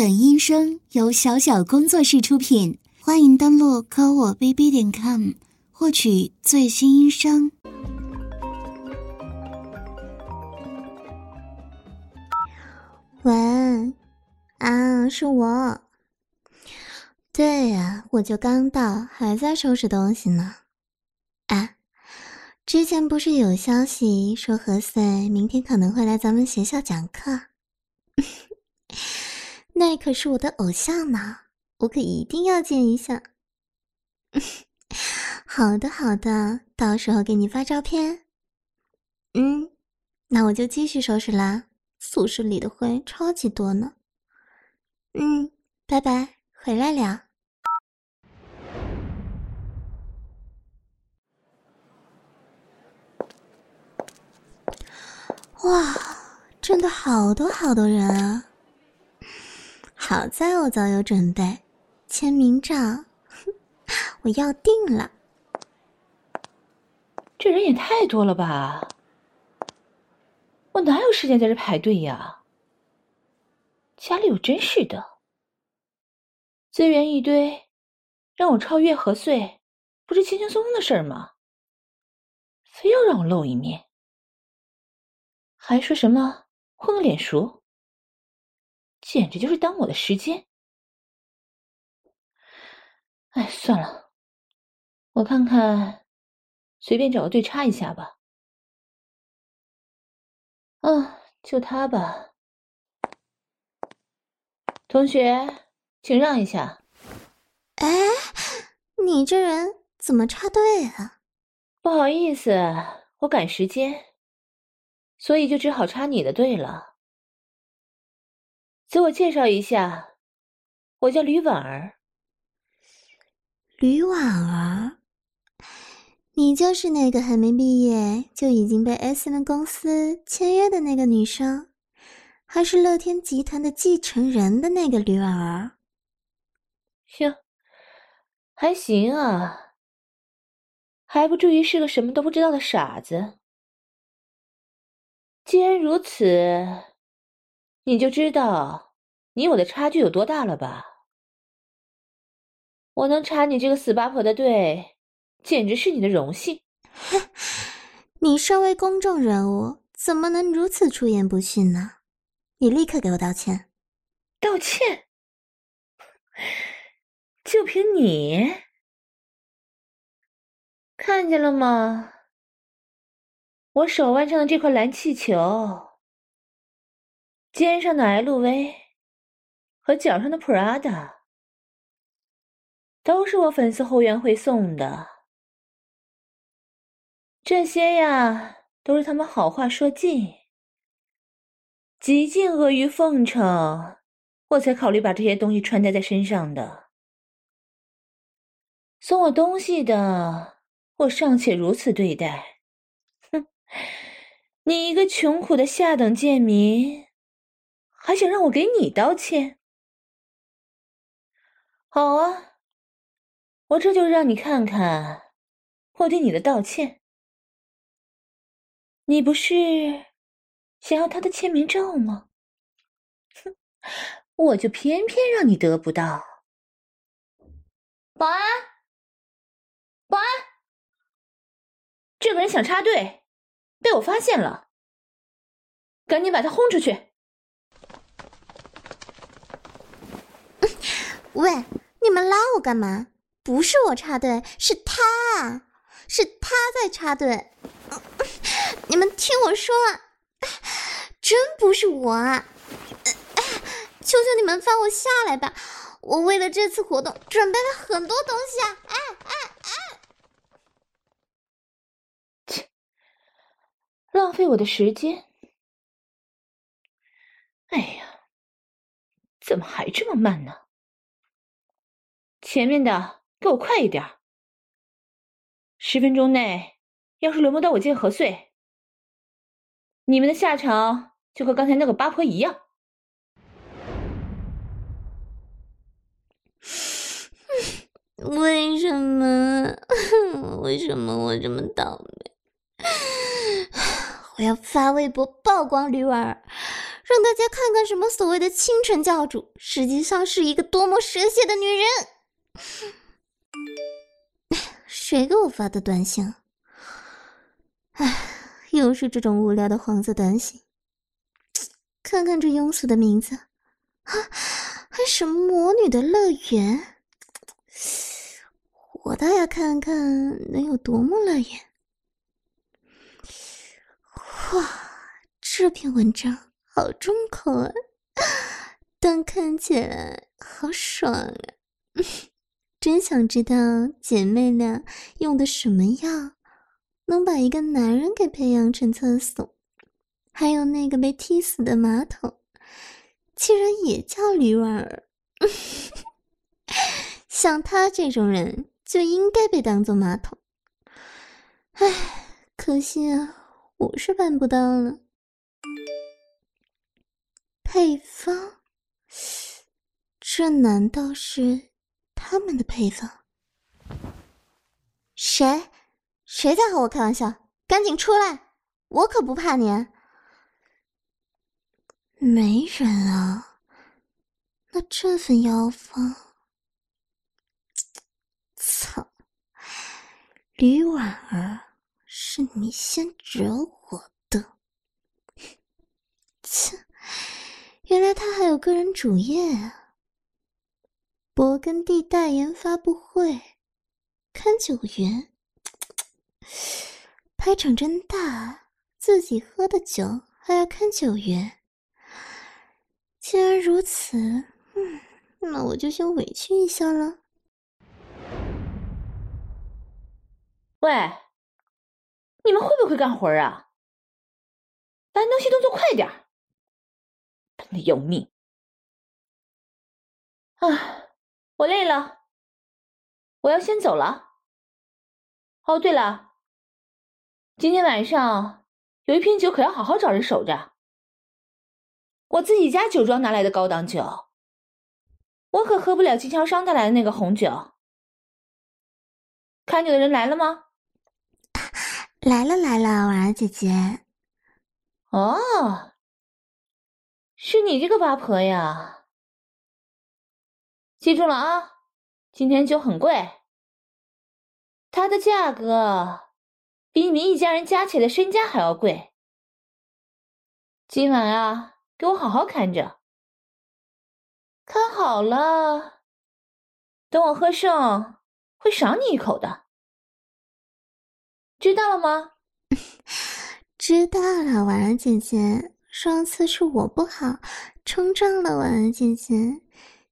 本音声由小小工作室出品，欢迎登录科我 bb 点 com 获取最新音声。喂，啊，是我。对呀，我就刚到，还在收拾东西呢。啊，之前不是有消息说何穗明天可能会来咱们学校讲课？那可是我的偶像呢，我可一定要见一下。好的，好的，到时候给你发照片。嗯，那我就继续收拾啦，宿舍里的灰超级多呢。嗯，拜拜，回来聊。哇，真的好多好多人啊！好在我早有准备，签名照，我要定了。这人也太多了吧！我哪有时间在这排队呀？家里有真是的，资源一堆，让我超越何穗，不是轻轻松松的事儿吗？非要让我露一面，还说什么混个脸熟。简直就是耽误我的时间！哎，算了，我看看，随便找个队插一下吧。啊，就他吧。同学，请让一下。哎，你这人怎么插队啊？不好意思，我赶时间，所以就只好插你的队了。自我介绍一下，我叫吕婉儿。吕婉儿，你就是那个还没毕业就已经被 SM 公司签约的那个女生，还是乐天集团的继承人的那个吕婉儿？哟，还行啊，还不至于是个什么都不知道的傻子。既然如此。你就知道你我的差距有多大了吧？我能插你这个死八婆的队，简直是你的荣幸。哼，你身为公众人物，怎么能如此出言不逊呢？你立刻给我道歉！道歉？就凭你？看见了吗？我手腕上的这块蓝气球。肩上的 LV 和脚上的 Prada 都是我粉丝后援会送的，这些呀都是他们好话说尽，极尽阿谀奉承，我才考虑把这些东西穿戴在身上的。送我东西的，我尚且如此对待，哼，你一个穷苦的下等贱民。还想让我给你道歉？好啊，我这就让你看看我对你的道歉。你不是想要他的签名照吗？哼，我就偏偏让你得不到。保安，保安，这个人想插队，被我发现了，赶紧把他轰出去。喂，你们拉我干嘛？不是我插队，是他，是他在插队。你们听我说，真不是我啊！求求你们放我下来吧！我为了这次活动准备了很多东西啊！哎哎哎！切，浪费我的时间！哎呀，怎么还这么慢呢？前面的，给我快一点！十分钟内，要是轮不到我见何穗，你们的下场就和刚才那个八婆一样。为什么？为什么我这么倒霉？我要发微博曝光驴儿，让大家看看什么所谓的清纯教主，实际上是一个多么蛇蝎的女人。谁给我发的短信？唉，又是这种无聊的黄色短信。看看这庸俗的名字，啊，还什么魔女的乐园？我倒要看看能有多么乐园。哇，这篇文章。好重口啊，但看起来好爽啊！真想知道姐妹俩用的什么药，能把一个男人给培养成厕所，还有那个被踢死的马桶，竟然也叫驴儿。像他这种人就应该被当做马桶。唉，可惜啊，我是办不到了。配方，这难道是他们的配方？谁？谁在和我开玩笑？赶紧出来！我可不怕你。没人啊？那这份药方，操！吕婉儿，是你先惹我的。切！原来他还有个人主页啊！勃艮第代言发布会，看九元，排场真大，自己喝的酒还要看九元。既然如此，嗯，那我就先委屈一下了。喂，你们会不会干活啊？搬东西动作快点儿。要命！啊，我累了，我要先走了。哦，对了，今天晚上有一瓶酒，可要好好找人守着。我自己家酒庄拿来的高档酒，我可喝不了经销商带来的那个红酒。看酒的人来了吗？来了来了，婉儿姐姐。哦。是你这个八婆呀！记住了啊，今天酒很贵，它的价格比你们一家人加起来的身家还要贵。今晚啊，给我好好看着，看好了，等我喝剩，会赏你一口的，知道了吗？知道了，婉儿姐姐。上次是我不好，冲撞了婉儿姐姐，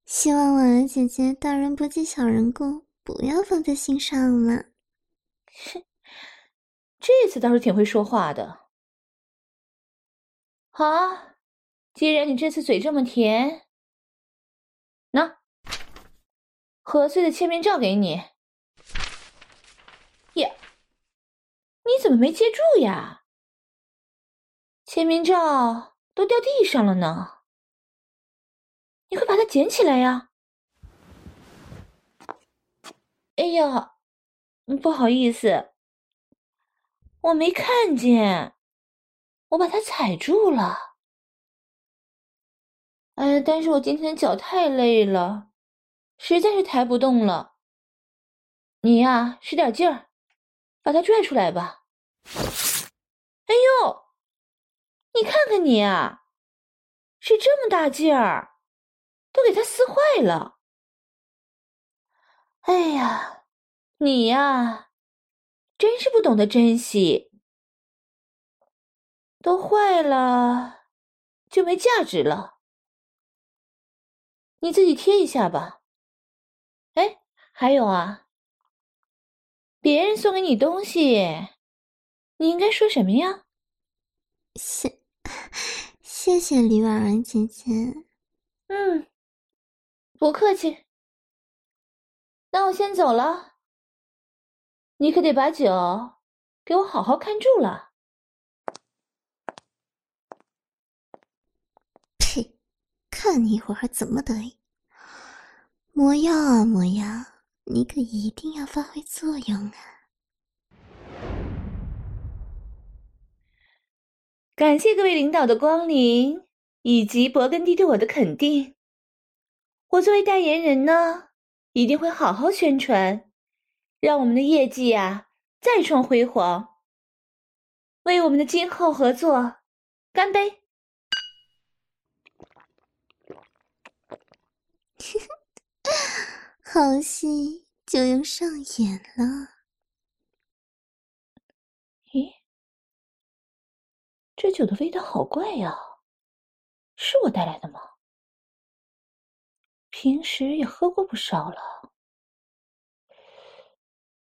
希望婉儿姐姐大人不计小人过，不要放在心上了。哼，这次倒是挺会说话的。好啊，既然你这次嘴这么甜，那何穗的签名照给你。呀，你怎么没接住呀？签名照都掉地上了呢，你快把它捡起来呀！哎呀，不好意思，我没看见，我把它踩住了。哎，但是我今天脚太累了，实在是抬不动了。你呀，使点劲儿，把它拽出来吧。哎呦！你看看你啊，使这么大劲儿，都给他撕坏了。哎呀，你呀，真是不懂得珍惜，都坏了就没价值了。你自己贴一下吧。哎，还有啊，别人送给你东西，你应该说什么呀？谢。谢谢李婉儿姐姐。嗯，不客气。那我先走了，你可得把酒给我好好看住了。呸！看你一会儿怎么得意。魔药啊魔药，你可一定要发挥作用啊！感谢各位领导的光临，以及勃艮第对我的肯定，我作为代言人呢，一定会好好宣传，让我们的业绩啊再创辉煌，为我们的今后合作干杯！好戏就要上演了。咦，这酒的味道好怪呀，是我带来的吗？平时也喝过不少了，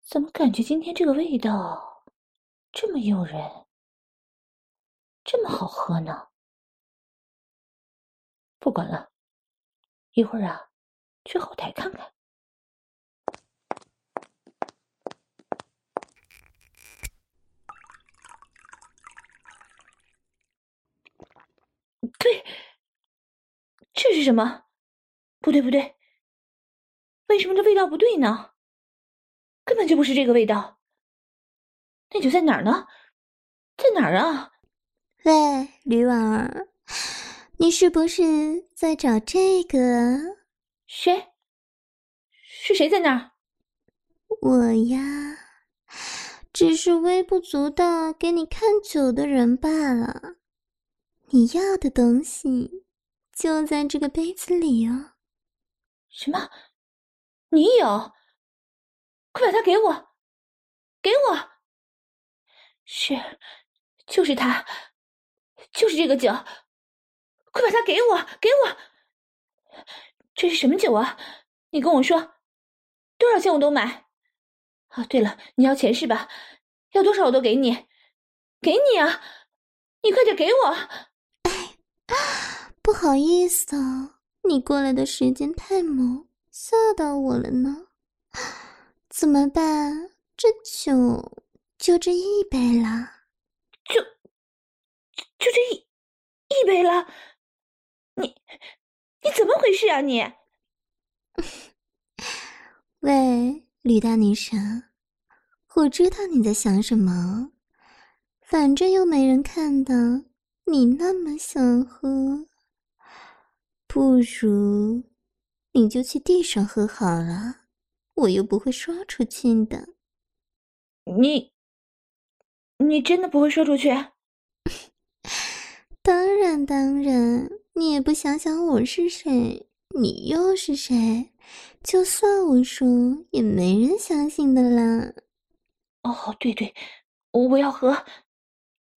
怎么感觉今天这个味道这么诱人，这么好喝呢？不管了，一会儿啊，去后台看看。对，这是什么？不对，不对，为什么这味道不对呢？根本就不是这个味道。那酒在哪儿呢？在哪儿啊？喂，吕婉儿，你是不是在找这个？谁？是谁在那儿？我呀，只是微不足道给你看酒的人罢了。你要的东西就在这个杯子里哦。什么？你有？快把它给我！给我！是，就是它，就是这个酒！快把它给我！给我！这是什么酒啊？你跟我说，多少钱我都买。啊，对了，你要钱是吧？要多少我都给你，给你啊！你快点给我！哎不好意思哦，你过来的时间太猛，吓到我了呢。怎么办？这酒就这一杯了，就就这一一杯了。你你怎么回事啊你？喂，吕大女神，我知道你在想什么，反正又没人看到，你那么想喝。不如你就去地上喝好了，我又不会说出去的。你，你真的不会说出去？当然当然，你也不想想我是谁，你又是谁？就算我说，也没人相信的啦。哦，对对，我要喝，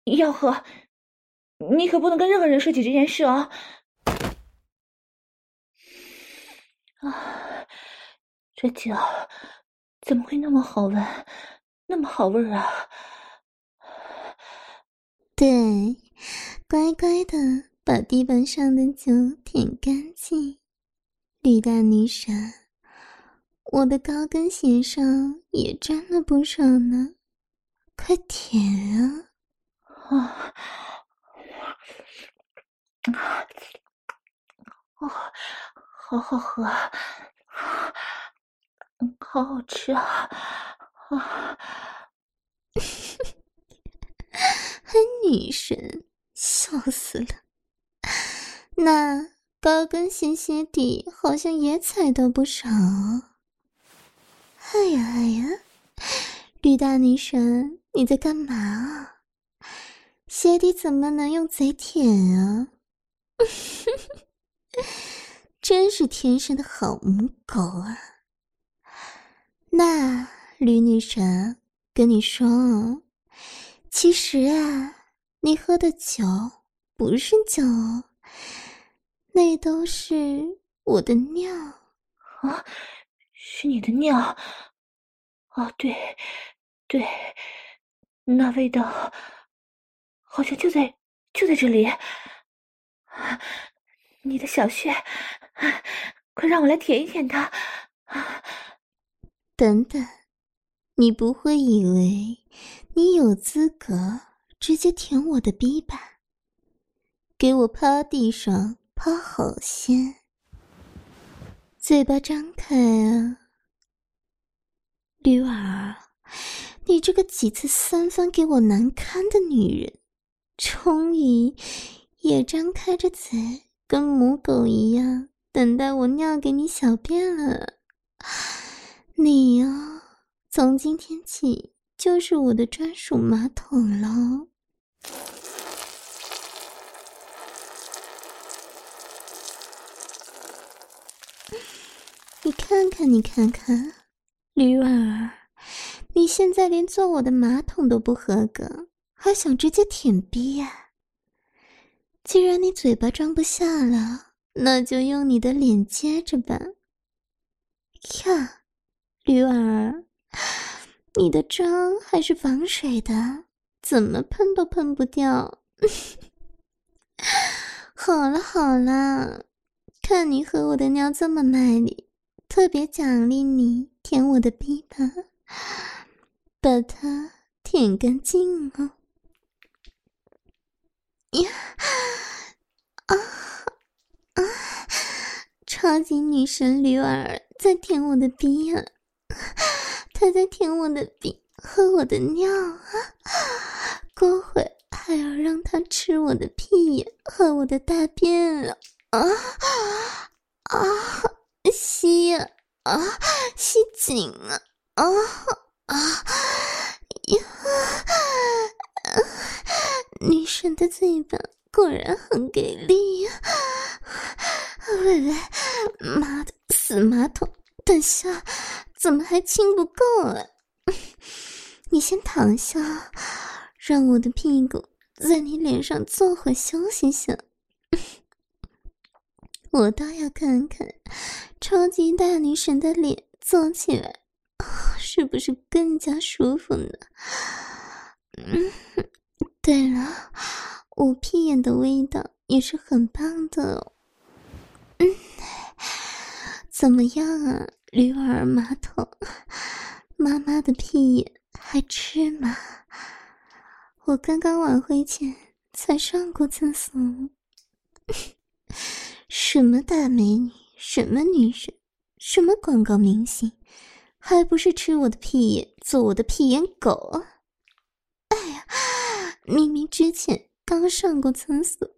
要喝，你可不能跟任何人说起这件事哦。啊，这酒怎么会那么好闻，那么好味儿啊？对，乖乖的把地板上的酒舔干净。吕大女神，我的高跟鞋上也沾了不少呢，快舔啊！啊，啊，好好喝，嗯，好好吃啊！啊，还女神，笑死了。那高跟鞋鞋底好像也踩到不少。哎呀哎呀，吕大女神，你在干嘛啊？鞋底怎么能用嘴舔啊？真是天生的好母狗啊！那吕女神跟你说，其实啊，你喝的酒不是酒，那都是我的尿啊！是你的尿？哦，对，对，那味道好像就在就在这里。你的小穴。快让我来舔一舔它！等等，你不会以为你有资格直接舔我的逼吧？给我趴地上，趴好些，嘴巴张开啊！吕婉儿，你这个几次三番给我难堪的女人，终于也张开着嘴，跟母狗一样，等待我尿给你小便了。你呀、哦，从今天起就是我的专属马桶了。你看看，你看看，驴婉儿，你现在连坐我的马桶都不合格，还想直接舔逼呀、既然你嘴巴装不下了，那就用你的脸接着吧。呀，驴婉儿，你的妆还是防水的，怎么喷都喷不掉。好了好了，看你和我的尿这么卖力。特别奖励你舔我的逼吧，把它舔干净哦！呀啊啊！超级女神驴儿在舔我的鼻呀、她在舔我的逼和我的尿啊！过会还要让她吃我的屁眼和我的大便啊啊啊！吸呀啊，吸紧啊啊啊呀！女神的嘴巴果然很给力呀！喂喂，妈的，死马桶，等下怎么还亲不够啊？你先躺下，让我的屁股在你脸上坐会休息下。我倒要看看。超级大女神的脸坐起来，是不是更加舒服呢？嗯，对了，我屁眼的味道也是很棒的哦。嗯，怎么样啊，驴儿马桶，妈妈的屁眼还吃吗？我刚刚晚会前才上过厕所。什么大美女？什么女神，什么广告明星，还不是吃我的屁眼，做我的屁眼狗？明明之前刚上过厕所，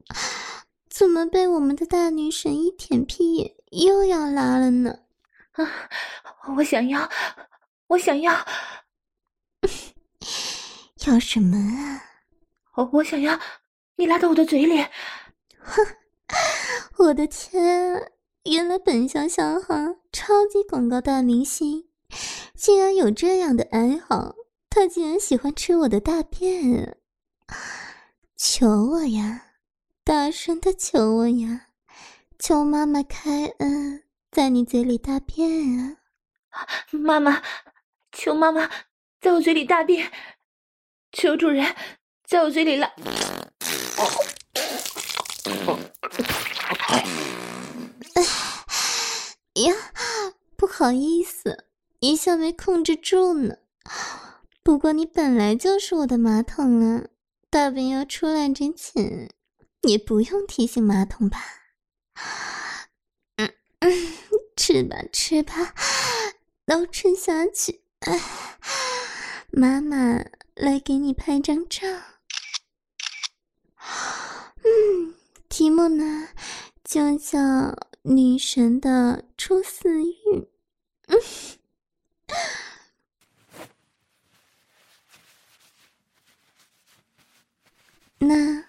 怎么被我们的大女神一舔屁眼又要拉了呢？啊，我想要，我想要，要什么啊？我我想要你拉到我的嘴里。哼，我的天！原来本校校花超级广告大明星，竟然有这样的爱好，他竟然喜欢吃我的大便，求我呀，大声的求我呀，求妈妈开恩，在你嘴里大便啊！妈妈，求妈妈在我嘴里大便，求主人在我嘴里拉。呀，不好意思，一下没控制住呢。不过你本来就是我的马桶啊，大便要出来之前，你不用提醒马桶吧？嗯嗯，吃吧吃吧，都吃下去。妈妈来给你拍张照。嗯，题目呢就叫。女神的初四运，嗯，那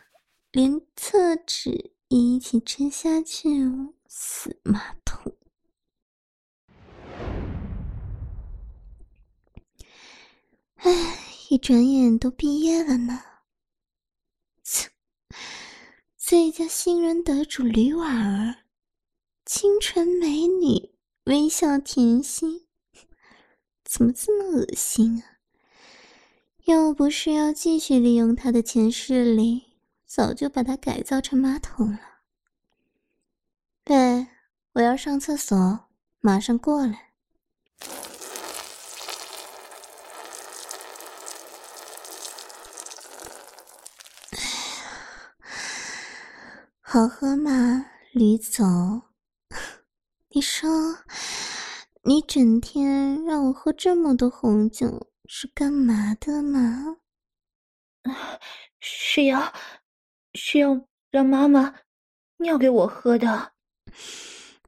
连厕纸也一起吃下去哦，死马桶！哎，一转眼都毕业了呢。切，最佳新人得主吕婉儿。清纯美女，微笑甜心，怎么这么恶心啊？要不是要继续利用他的前世里，早就把他改造成马桶了。对，我要上厕所，马上过来。好喝吗，驴总？你说，你整天让我喝这么多红酒是干嘛的吗？是要，是要让妈妈尿给我喝的。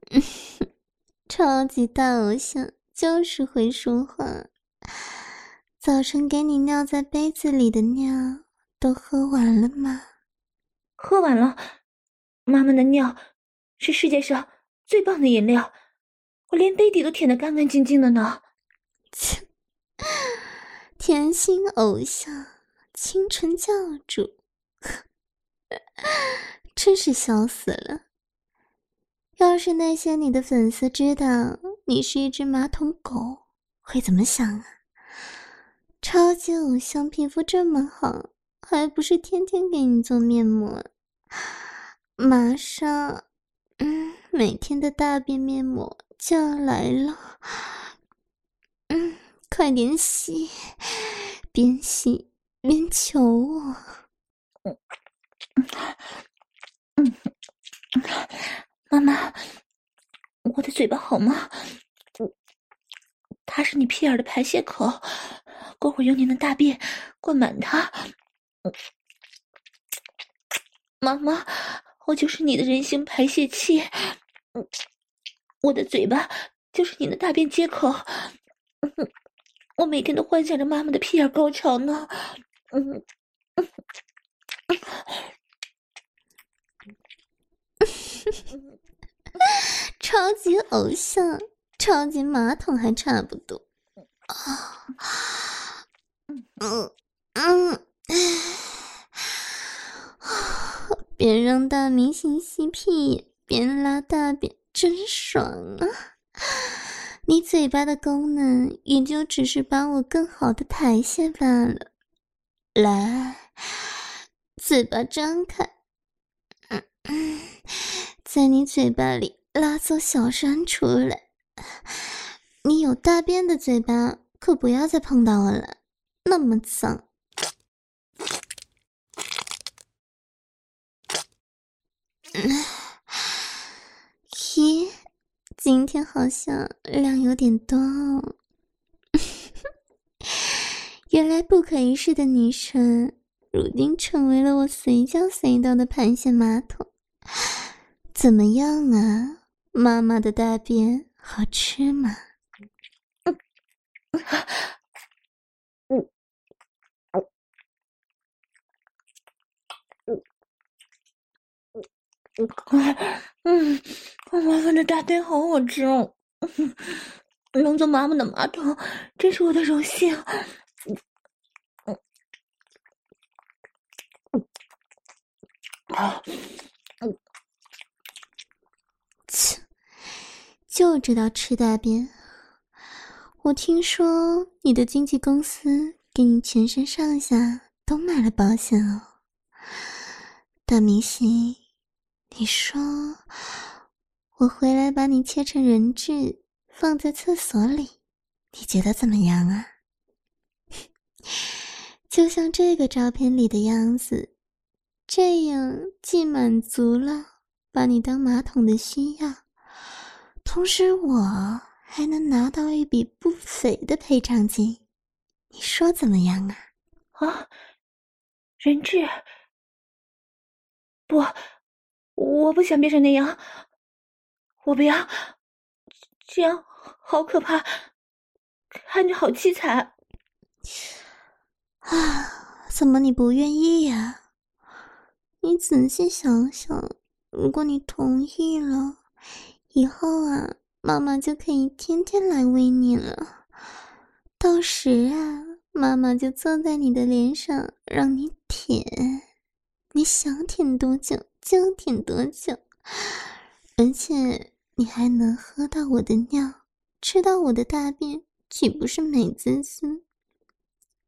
超级大偶像就是会说话。早晨给你尿在杯子里的尿都喝完了吗？喝完了。妈妈的尿是世界上最棒的饮料，我连杯底都舔得干干净净的呢。切，甜心偶像，清纯教主，真是笑死了。要是那些你的粉丝知道你是一只马桶狗，会怎么想啊？超级偶像皮肤这么好，还不是天天给你做面膜？马上，嗯，每天的大便面膜就要来了。嗯，快点洗，边洗边求我。嗯嗯，妈妈，我的嘴巴好吗？它是你屁眼的排泄口，过会儿用你的大便灌满它。妈妈，我就是你的人形排泄器，我的嘴巴就是你的大便接口。我每天都幻想着妈妈的屁眼高潮呢。嗯 超级偶像。超级马桶还差不多，啊，嗯嗯，边让大明星吸屁边拉大便，真爽啊！你嘴巴的功能也就只是帮我更好的排泄罢了。来，嘴巴张开，嗯，在你嘴巴里拉座小山出来。你有大便的嘴巴，可不要再碰到我了，那么脏。嗯，今天好像量有点多哦。原来不可一世的女神，如今成为了我随叫随到的排泄马桶。怎么样啊，妈妈的大便？好吃吗嗯嗯嗯嗯？嗯嗯嗯嗯嗯，妈妈的大便好好吃哦！能做妈妈的马桶，真是我的荣幸。啊，切。就知道吃大便。我听说你的经纪公司给你全身上下都买了保险哦，大明星。你说我回来把你切成人质放在厕所里，你觉得怎么样啊？就像这个照片里的样子，这样既满足了把你当马桶的需要。同时，我还能拿到一笔不菲的赔偿金，你说怎么样啊？啊，人质？不，我不想变成那样，我不要，这样好可怕，看着好凄惨。啊，怎么你不愿意呀？你仔细想想，如果你同意了。以后啊，妈妈就可以天天来喂你了。到时啊，妈妈就坐在你的脸上让你舔，你想舔多久就舔多久。而且你还能喝到我的尿，吃到我的大便，岂不是美滋滋？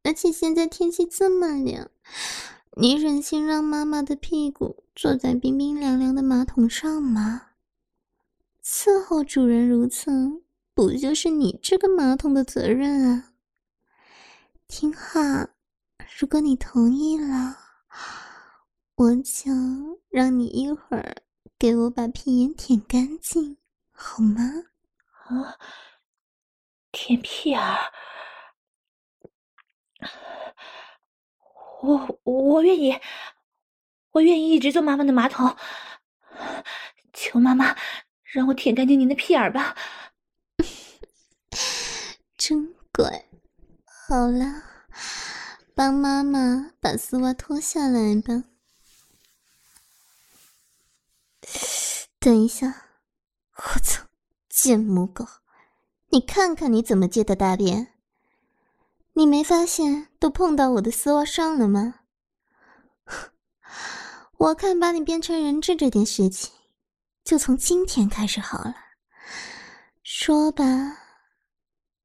而且现在天气这么凉，你忍心让妈妈的屁股坐在冰冰凉凉的马桶上吗？伺候主人如厕，不就是你这个马桶的责任啊？听话，如果你同意了，我就让你一会儿给我把屁眼舔干净，好吗？啊，舔屁眼儿，我我愿意，我愿意一直做妈妈的马桶。求妈妈让我舔干净您的屁眼吧。真乖。好了，帮妈妈把丝袜脱下来吧。等一下，我操，贱母狗！你看看你怎么接的大便？你没发现都碰到我的丝袜上了吗？我看把你变成人质这件事情，就从今天开始好了。说吧，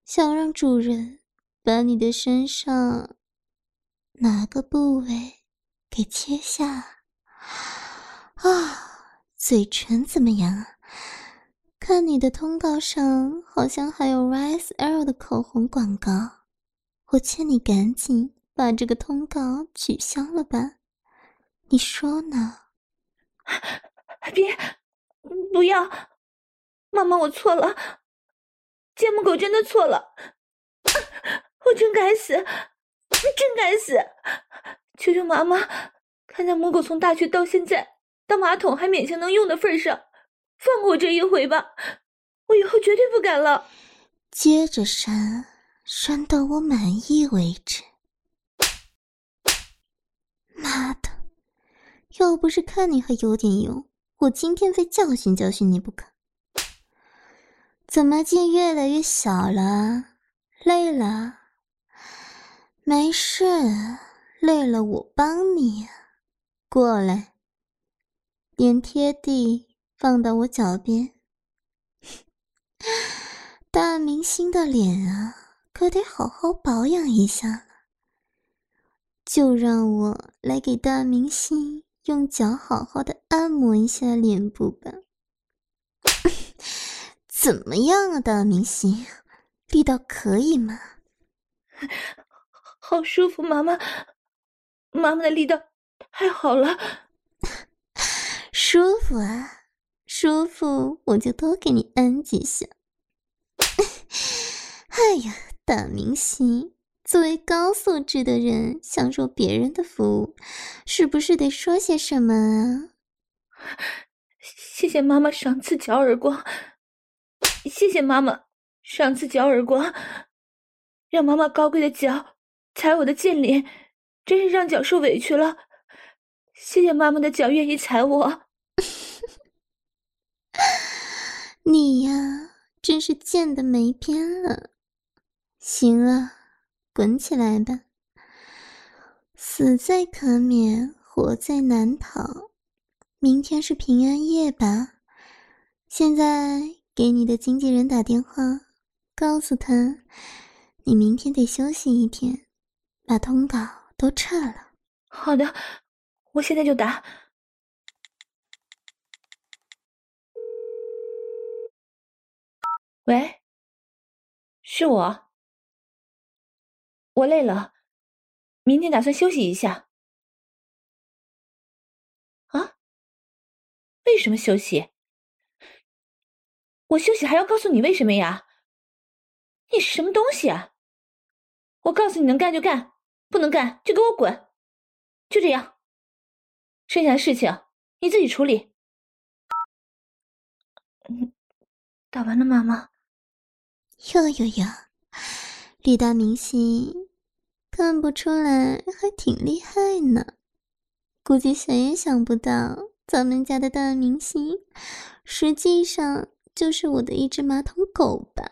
想让主人把你的身上哪个部位给切下？啊，嘴唇怎么样啊？看你的通告上好像还有 YSL 的口红广告。我劝你赶紧把这个通告取消了吧，你说呢？别，不要，妈妈，我错了，贱母狗真的错了，我真该死，真该死！求求妈妈，看在母狗从大学到现在，当马桶还勉强能用的份上，放过我这一回吧，我以后绝对不敢了。接着删。删到我满意为止。妈的，要不是看你还有点用，我今天非教训教训你不可。怎么劲越来越小了？累了？没事，累了我帮你。过来，脸贴地，放到我脚边。大明星的脸啊！可得好好保养一下了，就让我来给大明星用脚好好的按摩一下脸部吧。怎么样啊，大明星，力道可以吗？好舒服，妈妈，妈妈的力道太好了，舒服啊，舒服，我就多给你按几下。哎呀！大明星，作为高素质的人，享受别人的服务，是不是得说些什么啊？谢谢妈妈赏赐脚耳光，谢谢妈妈赏赐脚耳光，让妈妈高贵的脚踩我的贱脸，真是让脚受委屈了。谢谢妈妈的脚愿意踩我。你呀，真是贱的没边了。行了，滚起来吧！死在可免，活在难逃。明天是平安夜吧？现在给你的经纪人打电话，告诉他，你明天得休息一天，把通告都撤了。好的，我现在就打。喂，是我。我累了，明天打算休息一下。啊？为什么休息？我休息还要告诉你为什么呀？你是什么东西啊？我告诉你能干就干，不能干就给我滚，就这样。剩下的事情你自己处理。嗯，打完了，妈妈。哟哟哟。李大明星，看不出来还挺厉害呢。估计谁也想不到，咱们家的大明星，实际上就是我的一只马桶狗吧？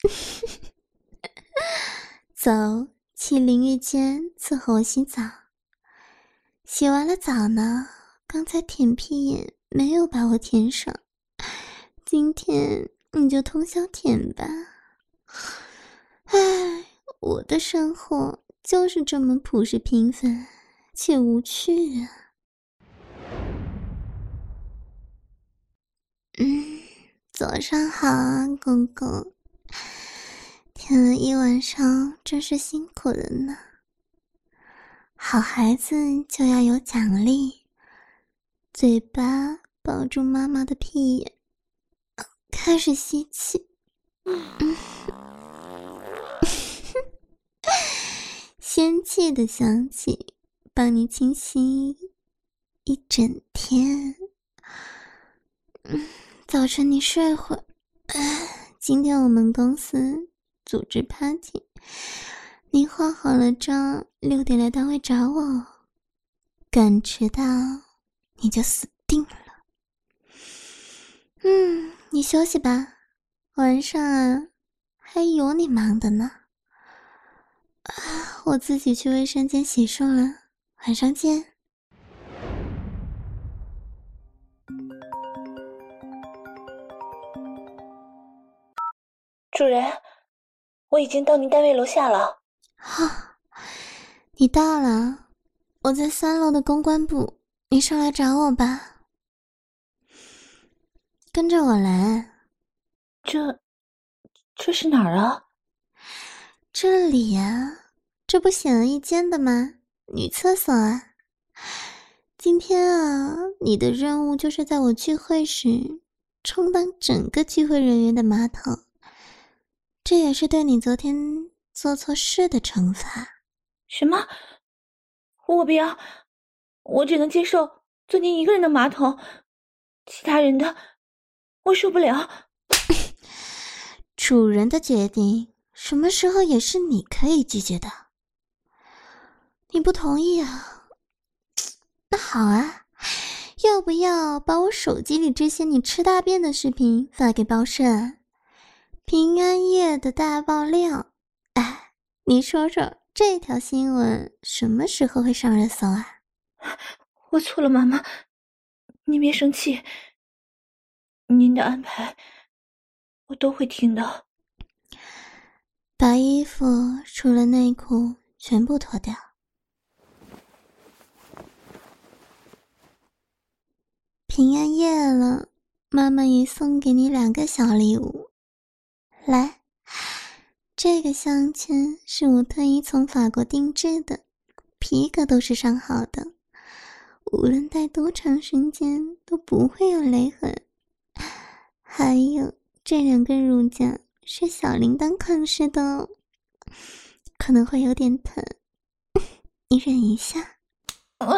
走，去淋浴间伺候我洗澡。洗完了澡呢，刚才舔屁眼没有把我舔爽，今天你就通宵舔吧。唉，我的生活就是这么朴实平凡且无趣啊。嗯，早上好啊，公公。舔了一晚上，真是辛苦了呢。好孩子就要有奖励，嘴巴抱住妈妈的屁眼，开始吸气。嗯。仙气的香气，帮你清新一整天。嗯，早晨你睡会儿。今天我们公司组织 party，你化好了妆，六点来单位找我。敢迟到，你就死定了。嗯，你休息吧，晚上啊还有你忙的呢。啊，我自己去卫生间洗漱了，晚上见。主人，我已经到您单位楼下了。好，你到了，我在三楼的公关部，你上来找我吧。跟着我来，这这是哪儿啊？这里呀，这不显而易见的吗？女厕所啊。今天啊，你的任务就是在我聚会时充当整个聚会人员的马桶，这也是对你昨天做错事的惩罚。什么？我不要，我只能接受做您一个人的马桶，其他人的。我受不了，主人的决定什么时候也是你可以拒绝的。你不同意啊？那好啊，要不要把我手机里这些你吃大便的视频发给报社？平安夜的大爆料，哎，你说说这条新闻什么时候会上热搜啊？我错了，妈妈，你别生气。您的安排，我都会听的。把衣服除了内裤全部脱掉。平安夜了，妈妈也送给你两个小礼物。来，这个项圈是我特意从法国定制的，皮革都是上好的，无论戴多长时间都不会有勒痕。还有这两根乳夹是小铃铛款式的哦，可能会有点疼，你忍一下。啊！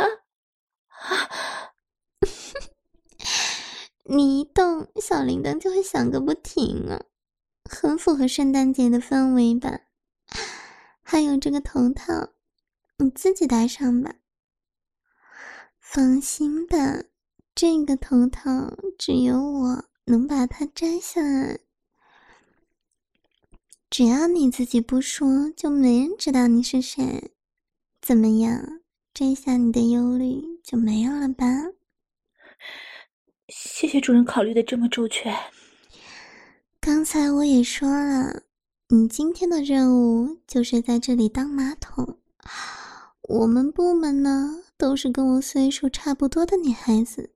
你一动，小铃铛就会响个不停啊，很符合圣诞节的氛围吧？还有这个头套，你自己戴上吧。放心吧，这个头套只有我。能把它摘下来，只要你自己不说，就没人知道你是谁。怎么样？摘下你的忧虑就没有了吧？谢谢主人考虑的这么周全。刚才我也说了，你今天的任务就是在这里当马桶。我们部门呢，都是跟我岁数差不多的女孩子，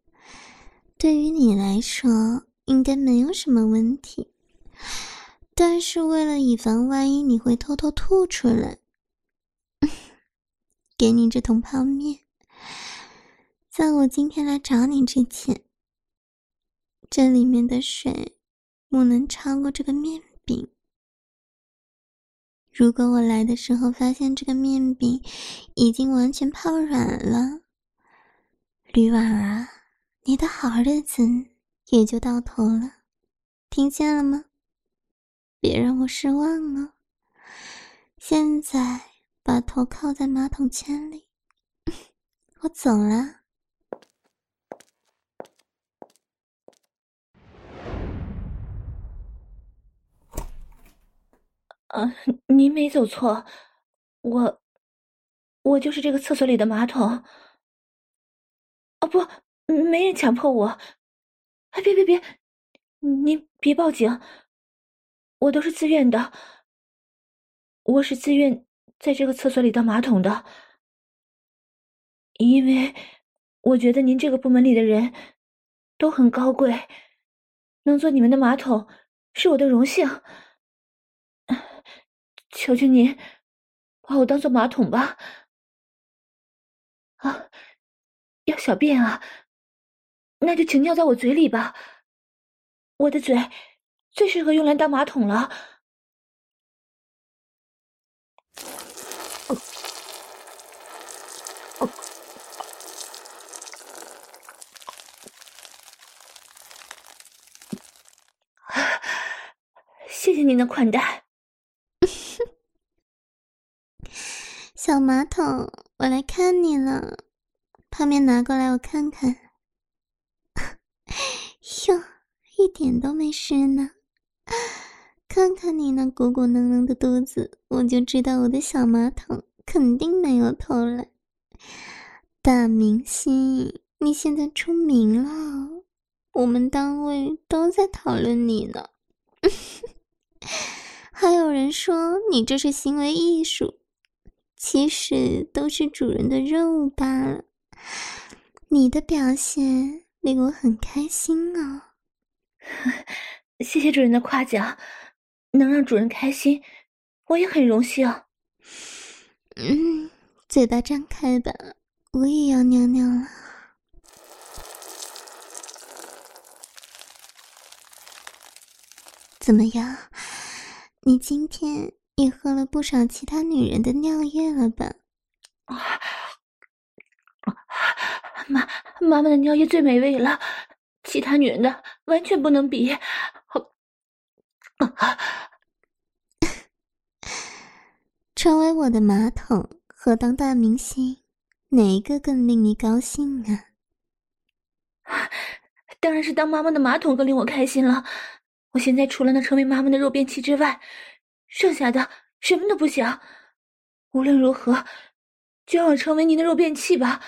对于你来说。应该没有什么问题，但是为了以防万一，你会偷偷吐出来，给你这桶泡面。在我今天来找你之前，这里面的水不能超过这个面饼。如果我来的时候发现这个面饼已经完全泡软了，吕婉儿，你的好日子。也就到头了，听见了吗？别让我失望哦。现在把头靠在马桶圈里，我走了。啊，您没走错，我，我就是这个厕所里的马桶。哦，不，没人强迫我。哎，别别别！您别报警，我都是自愿的。我是自愿在这个厕所里当马桶的，因为我觉得您这个部门里的人都很高贵，能做你们的马桶是我的荣幸。求求您把我当做马桶吧！啊，要小便啊！那就请尿在我嘴里吧我的嘴最适合用来当马桶了。谢谢您的款待小马桶我来看你了泡面拿过来我看看。一点都没湿呢。看看你那鼓鼓囊囊的肚子，我就知道我的小马桶肯定没有偷懒。大明星，你现在出名了，我们单位都在讨论你呢。还有人说你这是行为艺术，其实都是主人的任务罢了。你的表现令我很开心哦。谢谢主人的夸奖。能让主人开心，我也很荣幸。嗯，嘴巴张开吧，我也要尿尿了。怎么样？你今天也喝了不少其他女人的尿液了吧？妈，妈妈的尿液最美味了，其他女人的完全不能比。成为我的马桶和当大明星，哪一个更令你高兴啊？当然是当妈妈的马桶更令我开心了。我现在除了能成为妈妈的肉便器之外，剩下的什么都不想。无论如何，就让我成为您的肉便器吧。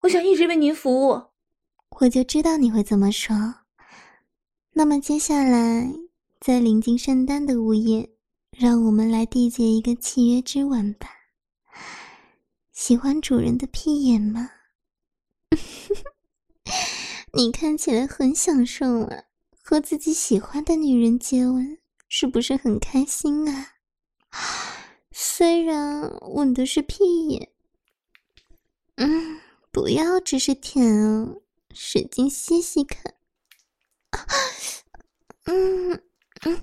我想一直为您服务。我就知道你会这么说。那么接下来，在临近圣诞的午夜。让我们来缔结一个契约之吻吧。喜欢主人的屁眼吗？你看起来很享受啊，和自己喜欢的女人接吻，是不是很开心啊？虽然吻的是屁眼，嗯，不要只是舔哦，使劲吸吸看。嗯嗯。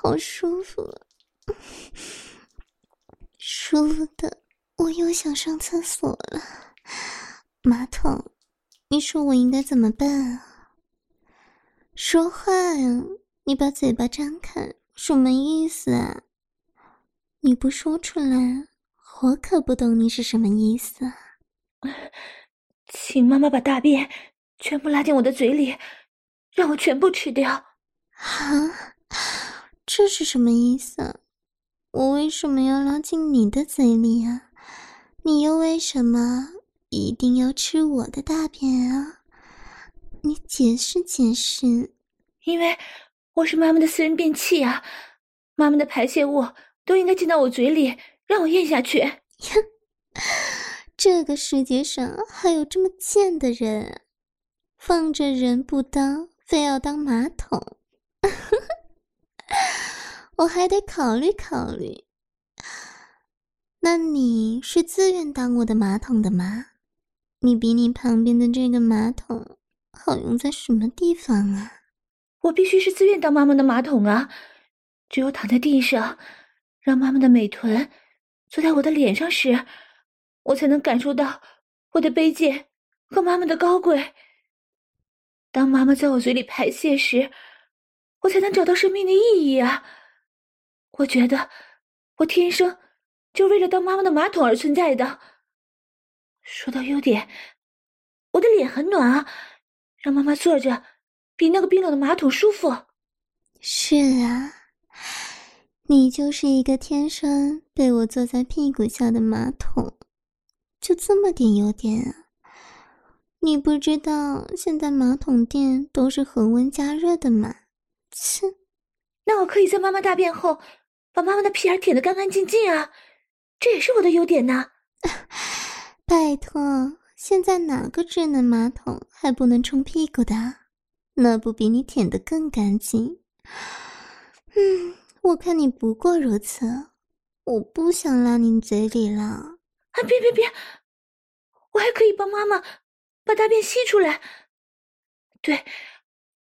好舒服，舒服的，我又想上厕所了。马桶，你说我应该怎么办啊？说话呀！你把嘴巴张开，什么意思啊？你不说出来，我可不懂你是什么意思啊。请妈妈把大便全部拉进我的嘴里，让我全部吃掉。啊？这是什么意思？我为什么要拉进你的嘴里啊？你又为什么一定要吃我的大便啊？你解释解释。因为我是妈妈的私人便器啊，妈妈的排泄物都应该进到我嘴里，让我咽下去。这个世界上还有这么贱的人，放着人不当，非要当马桶。我还得考虑考虑。那你是自愿当我的马桶的吗？你比你旁边的这个马桶好用在什么地方啊？我必须是自愿当妈妈的马桶啊！只有躺在地上，让妈妈的美臀坐在我的脸上时，我才能感受到我的卑贱和妈妈的高贵。当妈妈在我嘴里排泄时，我才能找到生命的意义啊！我觉得，我天生就为了当妈妈的马桶而存在的。说到优点，我的脸很暖啊，让妈妈坐着比那个冰冷的马桶舒服。是啊，你就是一个天生被我坐在屁股下的马桶，就这么点优点啊？你不知道现在马桶垫都是恒温加热的吗？切，那我可以在妈妈大便后。把妈妈的屁眼舔得干干净净啊，这也是我的优点呢。拜托，现在哪个智能马桶还不能冲屁股的？那不比你舔得更干净？嗯，我看你不过如此，我不想拉你嘴里了。啊，别别别，我还可以帮妈妈把大便吸出来。对，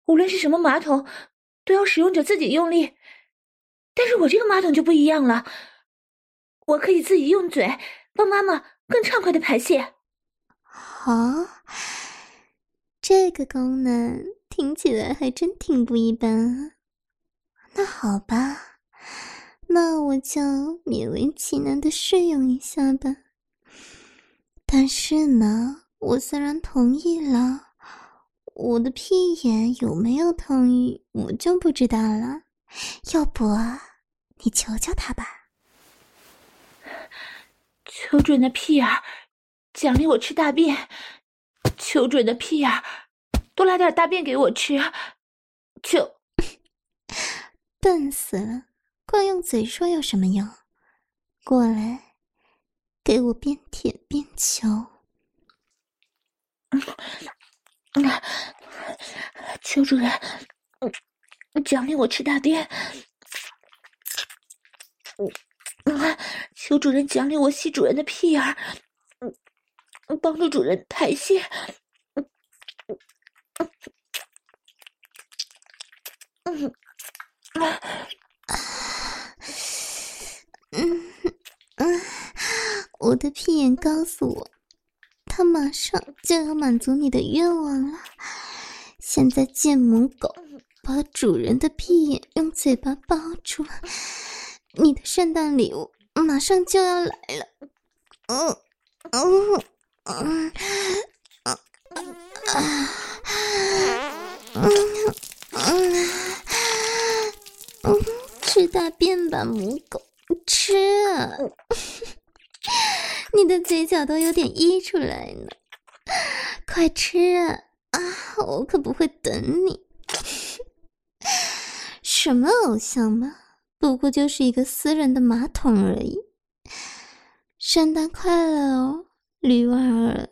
无论是什么马桶，都要使用者自己用力。但是我这个马桶就不一样了，我可以自己用嘴帮妈妈更畅快的排泄。哦，这个功能听起来还真挺不一般。那好吧，那我就勉为其难的试用一下吧。但是呢，我虽然同意了，我的屁眼有没有同意，我就不知道了。要不，你求求他吧。求准的屁眼，奖励我吃大便。求准的屁眼，多拉点大便给我吃。求。笨死了，光用嘴说有什么用？过来，给我边舔边求。求主人，奖励我吃大便。求主人奖励我吸主人的屁眼，帮助主人排泄。嗯嗯，我的屁眼告诉我，他马上就要满足你的愿望了。现在贱母狗把主人的屁眼用嘴巴包住，你的圣诞礼物马上就要来了。嗯嗯嗯嗯啊嗯嗯。吃大便吧，母狗，吃啊！你的嘴角都有点溢出来呢，快吃啊！啊，我可不会等你。什么偶像嘛，不过就是一个私人的马桶而已。圣诞快乐哦，驴娃儿。